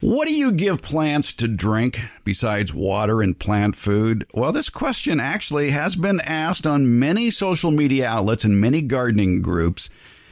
What do you give plants to drink besides water and plant food? Well, this question actually has been asked on many social media outlets and many gardening groups,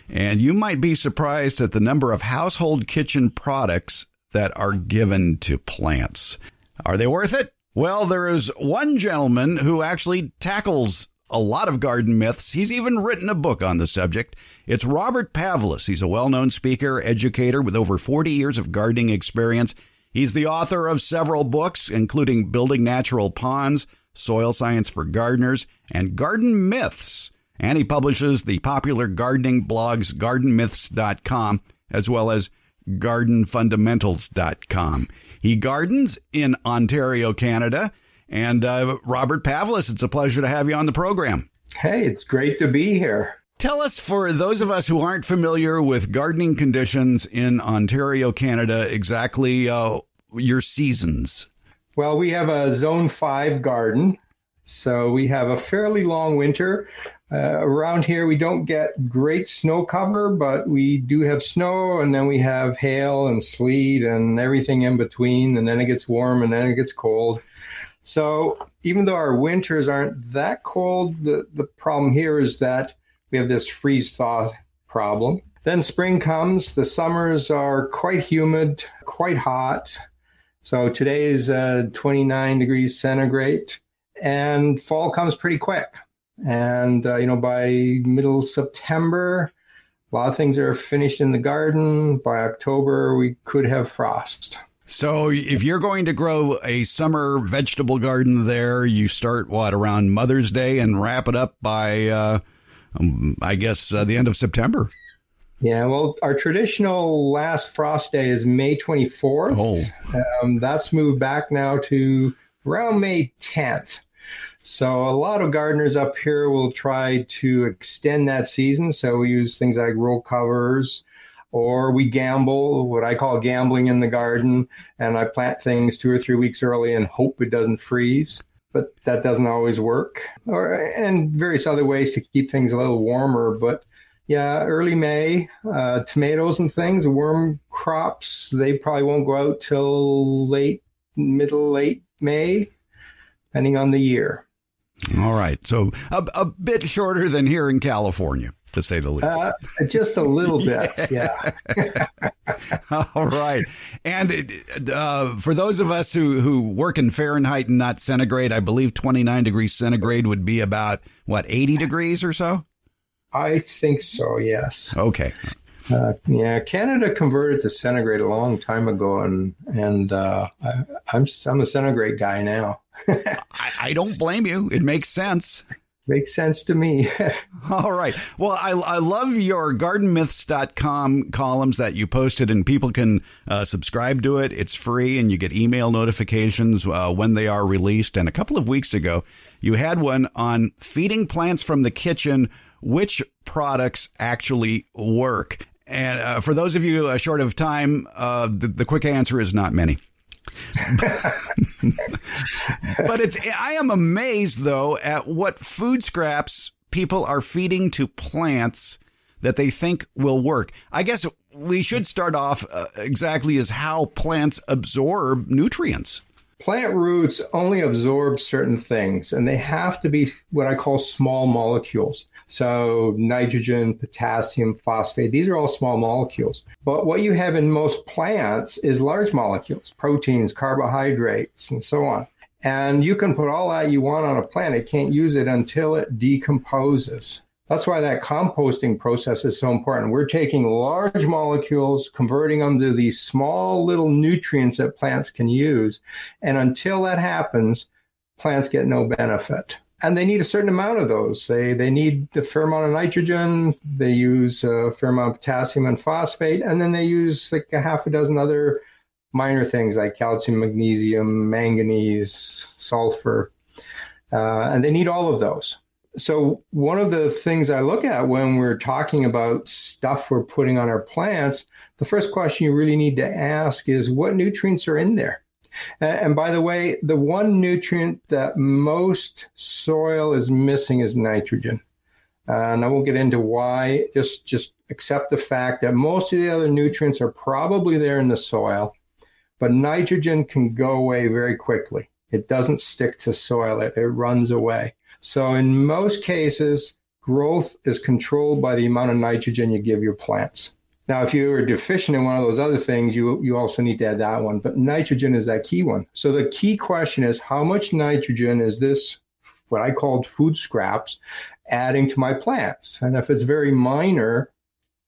and you might be surprised at the number of household kitchen products that are given to plants. Are they worth it? Well, there is one gentleman who actually tackles a lot of garden myths. He's even written a book on the subject. It's Robert Pavlis. He's a well known speaker, educator with over 40 years of gardening experience. He's the author of several books, including Building Natural Ponds, Soil Science for Gardeners, and Garden Myths. And he publishes the popular gardening blogs gardenmyths.com as well as gardenfundamentals.com. He gardens in Ontario, Canada and uh, Robert Pavlis, it's a pleasure to have you on the program. Hey, it's great to be here. Tell us, for those of us who aren't familiar with gardening conditions in Ontario, Canada, exactly uh, your seasons. Well, we have a zone five garden. So we have a fairly long winter. Uh, around here, we don't get great snow cover, but we do have snow, and then we have hail and sleet and everything in between. And then it gets warm, and then it gets cold. So even though our winters aren't that cold, the, the problem here is that we have this freeze thaw problem. Then spring comes, the summers are quite humid, quite hot. So today is uh, 29 degrees centigrade, and fall comes pretty quick. And, uh, you know, by middle September, a lot of things are finished in the garden. By October, we could have frost. So, if you're going to grow a summer vegetable garden there, you start what around Mother's Day and wrap it up by, uh, um, I guess, uh, the end of September. Yeah, well, our traditional last frost day is May 24th. Oh. Um, that's moved back now to around May 10th. So, a lot of gardeners up here will try to extend that season. So, we use things like row covers or we gamble, what I call gambling in the garden, and I plant things two or three weeks early and hope it doesn't freeze. But that doesn't always work, or and various other ways to keep things a little warmer. But yeah, early May, uh, tomatoes and things, warm crops, they probably won't go out till late, middle, late May, depending on the year. All right. So a, a bit shorter than here in California to say the least. Uh, just a little bit, yeah. All right. And uh, for those of us who, who work in Fahrenheit and not centigrade, I believe 29 degrees centigrade would be about, what, 80 degrees or so? I think so, yes. Okay. Uh, yeah, Canada converted to centigrade a long time ago, and and uh, I, I'm I'm a centigrade guy now. I, I don't blame you. It makes sense. Makes sense to me. All right. Well, I, I love your gardenmyths.com columns that you posted, and people can uh, subscribe to it. It's free, and you get email notifications uh, when they are released. And a couple of weeks ago, you had one on feeding plants from the kitchen, which products actually work. And uh, for those of you short of time, uh, the, the quick answer is not many. But it's I am amazed though at what food scraps people are feeding to plants that they think will work. I guess we should start off uh, exactly as how plants absorb nutrients. Plant roots only absorb certain things, and they have to be what I call small molecules. So, nitrogen, potassium, phosphate, these are all small molecules. But what you have in most plants is large molecules, proteins, carbohydrates, and so on. And you can put all that you want on a plant, it can't use it until it decomposes. That's why that composting process is so important. We're taking large molecules, converting them to these small little nutrients that plants can use. And until that happens, plants get no benefit. And they need a certain amount of those. They, they need a fair amount of nitrogen. They use a fair amount of potassium and phosphate. And then they use like a half a dozen other minor things like calcium, magnesium, manganese, sulfur. Uh, and they need all of those so one of the things I look at when we're talking about stuff we're putting on our plants, the first question you really need to ask is what nutrients are in there? And by the way, the one nutrient that most soil is missing is nitrogen. Uh, and I won't get into why. Just just accept the fact that most of the other nutrients are probably there in the soil. but nitrogen can go away very quickly. It doesn't stick to soil, it, it runs away. So, in most cases, growth is controlled by the amount of nitrogen you give your plants. Now, if you are deficient in one of those other things, you, you also need to add that one. But nitrogen is that key one. So the key question is how much nitrogen is this, what I called food scraps, adding to my plants? And if it's very minor,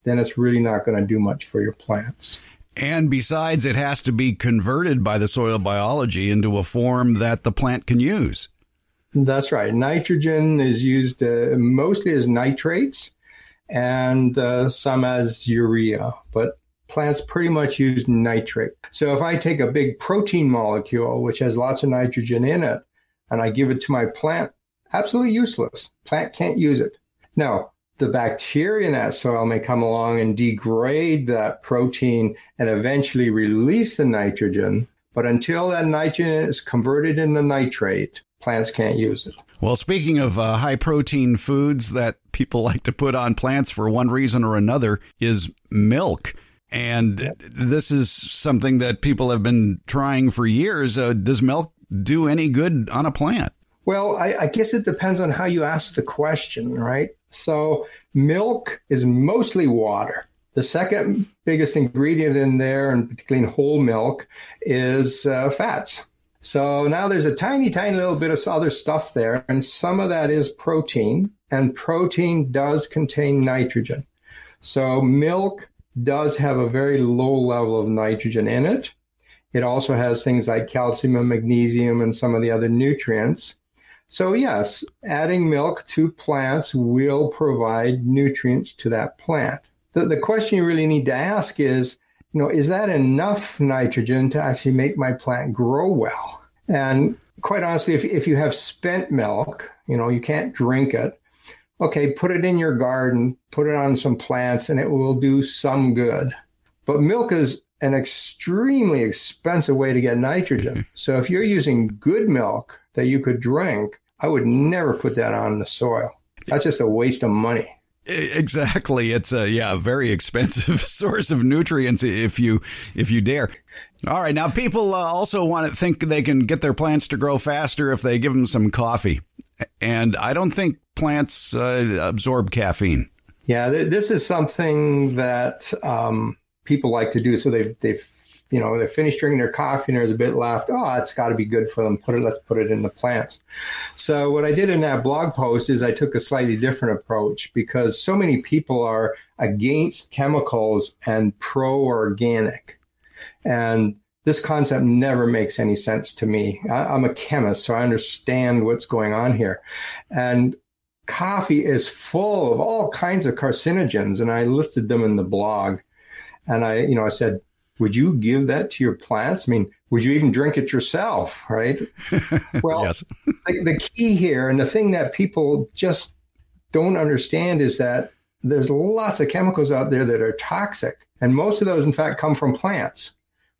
then it's really not going to do much for your plants. And besides, it has to be converted by the soil biology into a form that the plant can use. That's right. Nitrogen is used uh, mostly as nitrates and uh, some as urea, but plants pretty much use nitrate. So if I take a big protein molecule, which has lots of nitrogen in it, and I give it to my plant, absolutely useless. Plant can't use it. Now, the bacteria in that soil may come along and degrade that protein and eventually release the nitrogen. But until that nitrogen is converted into nitrate, plants can't use it. Well, speaking of uh, high protein foods that people like to put on plants for one reason or another is milk. And yep. this is something that people have been trying for years. Uh, does milk do any good on a plant? Well, I, I, guess it depends on how you ask the question, right? So, milk is mostly water. The second biggest ingredient in there, and particularly in whole milk, is uh, fats. So now there's a tiny, tiny little bit of other stuff there, and some of that is protein, and protein does contain nitrogen. So milk does have a very low level of nitrogen in it. It also has things like calcium and magnesium and some of the other nutrients. So, yes, adding milk to plants will provide nutrients to that plant. The, the question you really need to ask is you know, is that enough nitrogen to actually make my plant grow well? And quite honestly, if, if you have spent milk, you know, you can't drink it. Okay, put it in your garden, put it on some plants, and it will do some good. But milk is an extremely expensive way to get nitrogen. Mm-hmm. So if you're using good milk that you could drink, I would never put that on the soil. That's just a waste of money. Exactly. It's a yeah, very expensive source of nutrients if you if you dare. All right, now people uh, also want to think they can get their plants to grow faster if they give them some coffee. And I don't think plants uh, absorb caffeine. Yeah, th- this is something that um, people like to do. So they've they've you know, they finish drinking their coffee and there's a bit left. Oh, it's got to be good for them. Put it, let's put it in the plants. So what I did in that blog post is I took a slightly different approach because so many people are against chemicals and pro organic. And this concept never makes any sense to me. I, I'm a chemist, so I understand what's going on here. And coffee is full of all kinds of carcinogens, and I listed them in the blog. And I, you know, I said would you give that to your plants? I mean, would you even drink it yourself? Right. Well, yes. the, the key here and the thing that people just don't understand is that there's lots of chemicals out there that are toxic. And most of those, in fact, come from plants.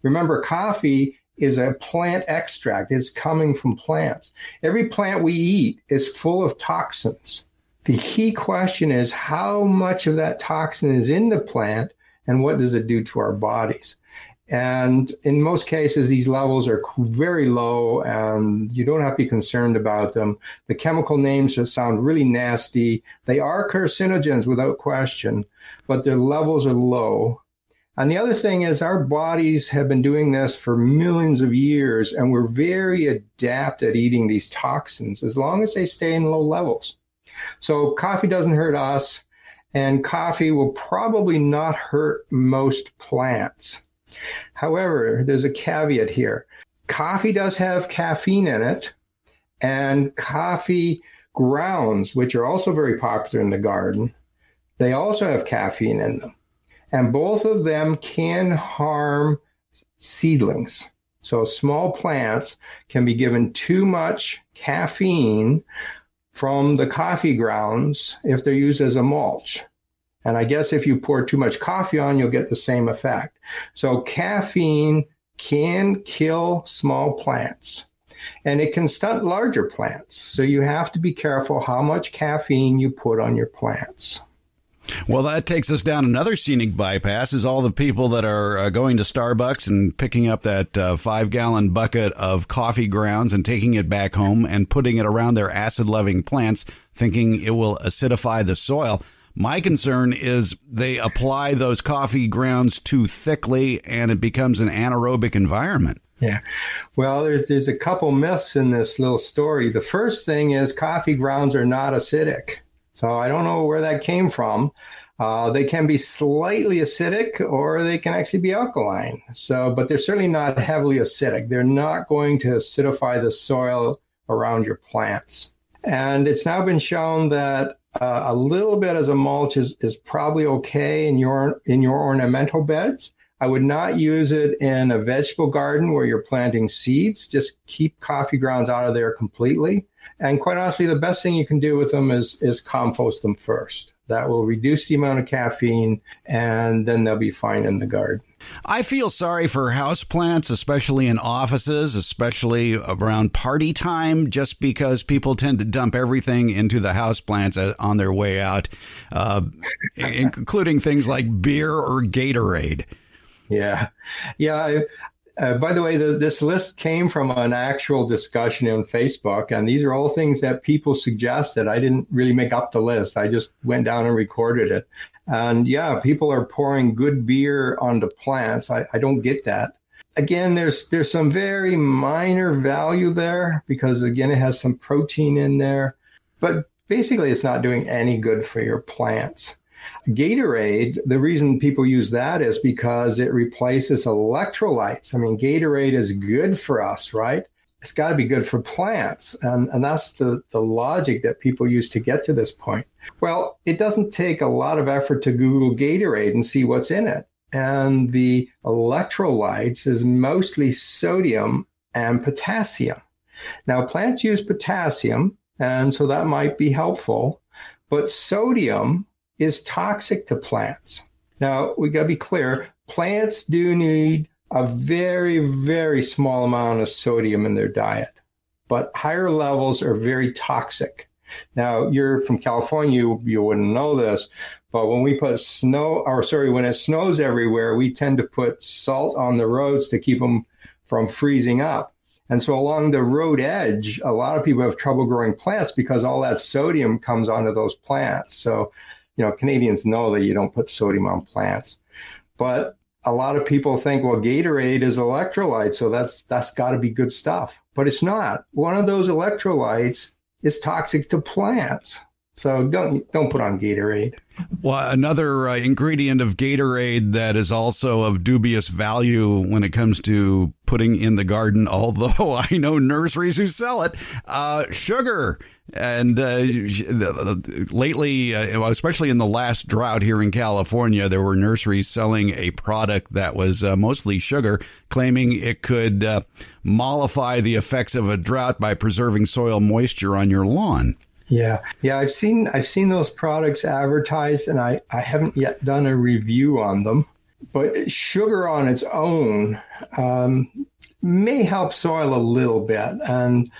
Remember, coffee is a plant extract, it's coming from plants. Every plant we eat is full of toxins. The key question is how much of that toxin is in the plant and what does it do to our bodies? And in most cases, these levels are very low and you don't have to be concerned about them. The chemical names just sound really nasty. They are carcinogens without question, but their levels are low. And the other thing is, our bodies have been doing this for millions of years, and we're very adept at eating these toxins as long as they stay in low levels. So, coffee doesn't hurt us, and coffee will probably not hurt most plants. However, there's a caveat here. Coffee does have caffeine in it, and coffee grounds, which are also very popular in the garden, they also have caffeine in them. And both of them can harm seedlings. So small plants can be given too much caffeine from the coffee grounds if they're used as a mulch. And I guess if you pour too much coffee on, you'll get the same effect. So caffeine can kill small plants and it can stunt larger plants. So you have to be careful how much caffeine you put on your plants. Well, that takes us down another scenic bypass is all the people that are uh, going to Starbucks and picking up that uh, five gallon bucket of coffee grounds and taking it back home and putting it around their acid loving plants, thinking it will acidify the soil. My concern is they apply those coffee grounds too thickly and it becomes an anaerobic environment. Yeah. Well, there's there's a couple myths in this little story. The first thing is coffee grounds are not acidic. So I don't know where that came from. Uh, they can be slightly acidic or they can actually be alkaline. So, but they're certainly not heavily acidic. They're not going to acidify the soil around your plants. And it's now been shown that uh, a little bit as a mulch is, is probably okay in your in your ornamental beds. I would not use it in a vegetable garden where you're planting seeds. Just keep coffee grounds out of there completely. And quite honestly, the best thing you can do with them is, is compost them first. That will reduce the amount of caffeine and then they'll be fine in the garden. I feel sorry for houseplants, especially in offices, especially around party time, just because people tend to dump everything into the houseplants uh, on their way out, uh, including things like beer or Gatorade. Yeah. Yeah. Uh, by the way, the, this list came from an actual discussion on Facebook, and these are all things that people suggested. I didn't really make up the list. I just went down and recorded it. And yeah, people are pouring good beer onto plants. I, I don't get that. Again, there's there's some very minor value there because again, it has some protein in there, but basically, it's not doing any good for your plants. Gatorade, the reason people use that is because it replaces electrolytes. I mean, Gatorade is good for us, right? It's got to be good for plants. And, and that's the, the logic that people use to get to this point. Well, it doesn't take a lot of effort to Google Gatorade and see what's in it. And the electrolytes is mostly sodium and potassium. Now, plants use potassium, and so that might be helpful. But sodium is toxic to plants. Now, we got to be clear plants do need a very, very small amount of sodium in their diet, but higher levels are very toxic. Now, you're from California, you, you wouldn't know this, but when we put snow, or sorry, when it snows everywhere, we tend to put salt on the roads to keep them from freezing up. And so along the road edge, a lot of people have trouble growing plants because all that sodium comes onto those plants. So you know, Canadians know that you don't put sodium on plants. But a lot of people think, well, Gatorade is electrolyte, so that's that's got to be good stuff. But it's not. One of those electrolytes is toxic to plants. So don't don't put on Gatorade. Well, another uh, ingredient of Gatorade that is also of dubious value when it comes to putting in the garden, although I know nurseries who sell it, uh, sugar. And uh, lately, uh, especially in the last drought here in California, there were nurseries selling a product that was uh, mostly sugar, claiming it could uh, mollify the effects of a drought by preserving soil moisture on your lawn. Yeah, yeah, I've seen I've seen those products advertised, and I I haven't yet done a review on them. But sugar on its own um, may help soil a little bit, and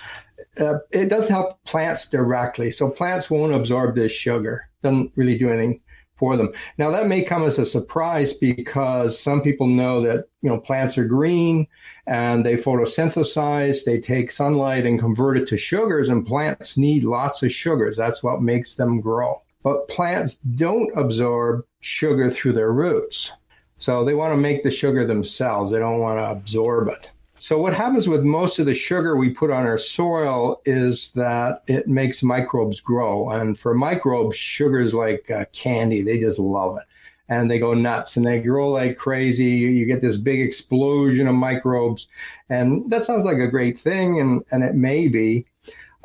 uh, it doesn't help plants directly. So plants won't absorb this sugar. Doesn't really do anything for them. Now that may come as a surprise because some people know that you know plants are green and they photosynthesize, they take sunlight and convert it to sugars and plants need lots of sugars. That's what makes them grow. But plants don't absorb sugar through their roots. So they want to make the sugar themselves. They don't want to absorb it. So, what happens with most of the sugar we put on our soil is that it makes microbes grow. And for microbes, sugar is like uh, candy. They just love it. And they go nuts and they grow like crazy. You get this big explosion of microbes. And that sounds like a great thing, and, and it may be.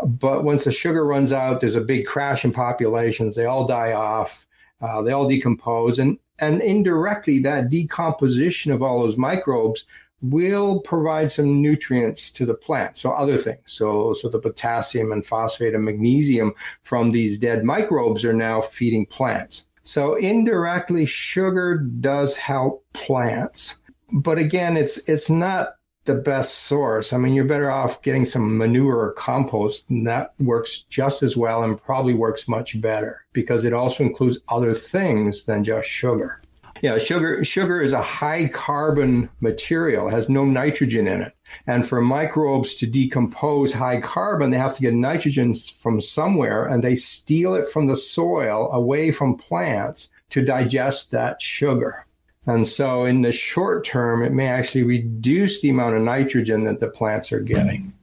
But once the sugar runs out, there's a big crash in populations. They all die off. Uh, they all decompose. And, and indirectly, that decomposition of all those microbes will provide some nutrients to the plant. So other things. So so the potassium and phosphate and magnesium from these dead microbes are now feeding plants. So indirectly sugar does help plants. But again, it's it's not the best source. I mean, you're better off getting some manure or compost, and that works just as well and probably works much better because it also includes other things than just sugar. Yeah, sugar sugar is a high carbon material, has no nitrogen in it. And for microbes to decompose high carbon, they have to get nitrogen from somewhere and they steal it from the soil away from plants to digest that sugar. And so, in the short term, it may actually reduce the amount of nitrogen that the plants are getting.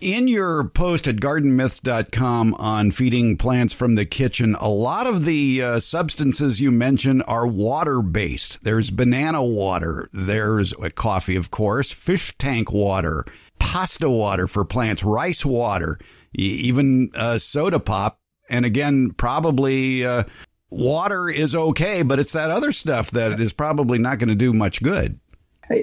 In your post at gardenmyths.com on feeding plants from the kitchen, a lot of the uh, substances you mention are water based. There's banana water, there's coffee, of course, fish tank water, pasta water for plants, rice water, even uh, soda pop. And again, probably uh, water is okay, but it's that other stuff that is probably not going to do much good.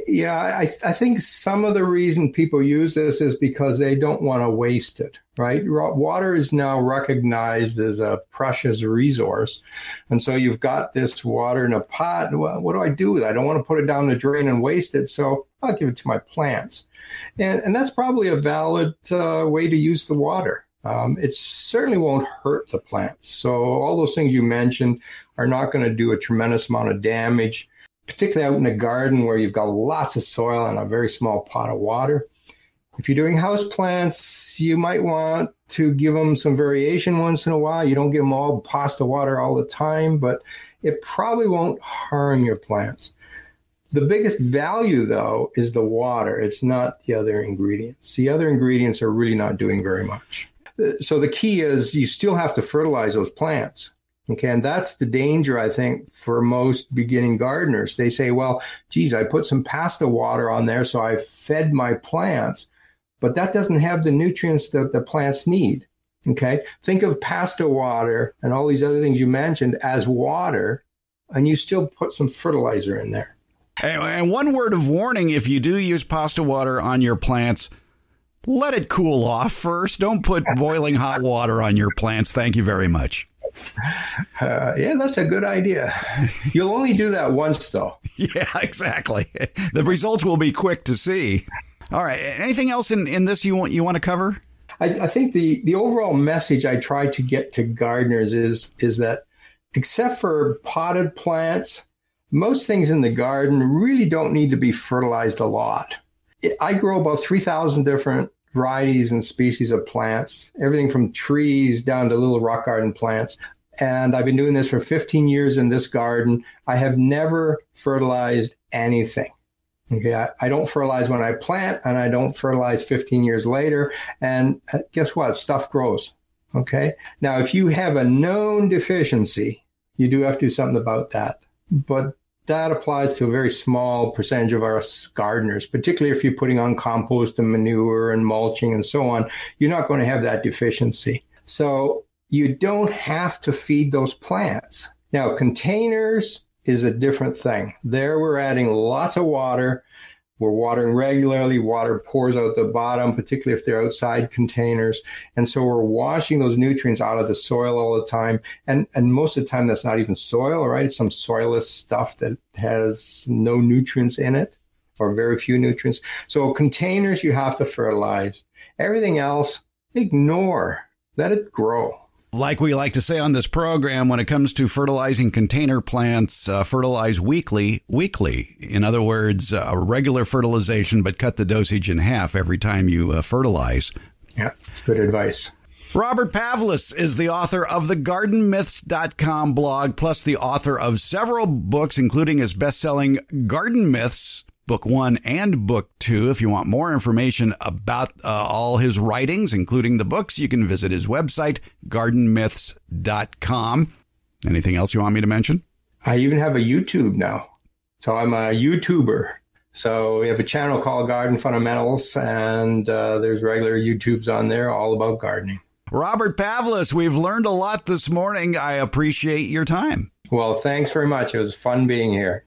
Yeah, I, I think some of the reason people use this is because they don't want to waste it, right? Water is now recognized as a precious resource. And so you've got this water in a pot. Well, what do I do with it? I don't want to put it down the drain and waste it. So I'll give it to my plants. And, and that's probably a valid uh, way to use the water. Um, it certainly won't hurt the plants. So all those things you mentioned are not going to do a tremendous amount of damage particularly out in a garden where you've got lots of soil and a very small pot of water. If you're doing house plants, you might want to give them some variation once in a while. You don't give them all pasta water all the time, but it probably won't harm your plants. The biggest value, though, is the water. It's not the other ingredients. The other ingredients are really not doing very much. Uh, so the key is you still have to fertilize those plants. Okay, and that's the danger, I think, for most beginning gardeners. They say, well, geez, I put some pasta water on there, so I fed my plants, but that doesn't have the nutrients that the plants need. Okay, think of pasta water and all these other things you mentioned as water, and you still put some fertilizer in there. And one word of warning if you do use pasta water on your plants, let it cool off first. Don't put boiling hot water on your plants. Thank you very much. Uh, yeah, that's a good idea. You'll only do that once, though. yeah, exactly. The results will be quick to see. All right. Anything else in, in this you want you want to cover? I, I think the the overall message I try to get to gardeners is is that except for potted plants, most things in the garden really don't need to be fertilized a lot. I grow about 3,000 different varieties and species of plants, everything from trees down to little rock garden plants. And I've been doing this for 15 years in this garden. I have never fertilized anything. Okay, I, I, don't fertilize when I plant, and I don't fertilize 15 years later. And uh, guess what? Stuff grows. Okay. Now, if you have a known deficiency, you do have to do something about that. But that applies to a very small percentage of our gardeners, particularly if you're putting on compost and manure and mulching and so on. You're not going to have that deficiency. So you don't have to feed those plants. Now, containers is a different thing. There, we're adding lots of water we're watering regularly. Water pours out the bottom, particularly if they're outside containers. And so we're washing those nutrients out of the soil all the time. And, and most of the time, that's not even soil, right? It's some soilless stuff that has no nutrients in it or very few nutrients. So containers, you have to fertilize. Everything else, ignore. Let it grow like we like to say on this program, when it comes to fertilizing container plants, uh, fertilize weakly, weekly. In other words, uh, regular fertilization, but cut the dosage in half every time you uh, fertilize. Yeah, good advice. Robert Pavlis is the author of the gardenmyths.com blog, plus the author of several books, including his best selling Garden Myths book one and book two. If you want more information about uh, all his writings, including the books, you can visit his website, gardenmyths.com. Anything else you want me to mention? I even have a YouTube now. So I'm a YouTuber. So we have a channel called Garden Fundamentals, and uh, there's regular YouTubes on there all about gardening. Robert Pavlis, we've learned a lot this morning. I appreciate your time. Well, thanks very much. It was fun being here.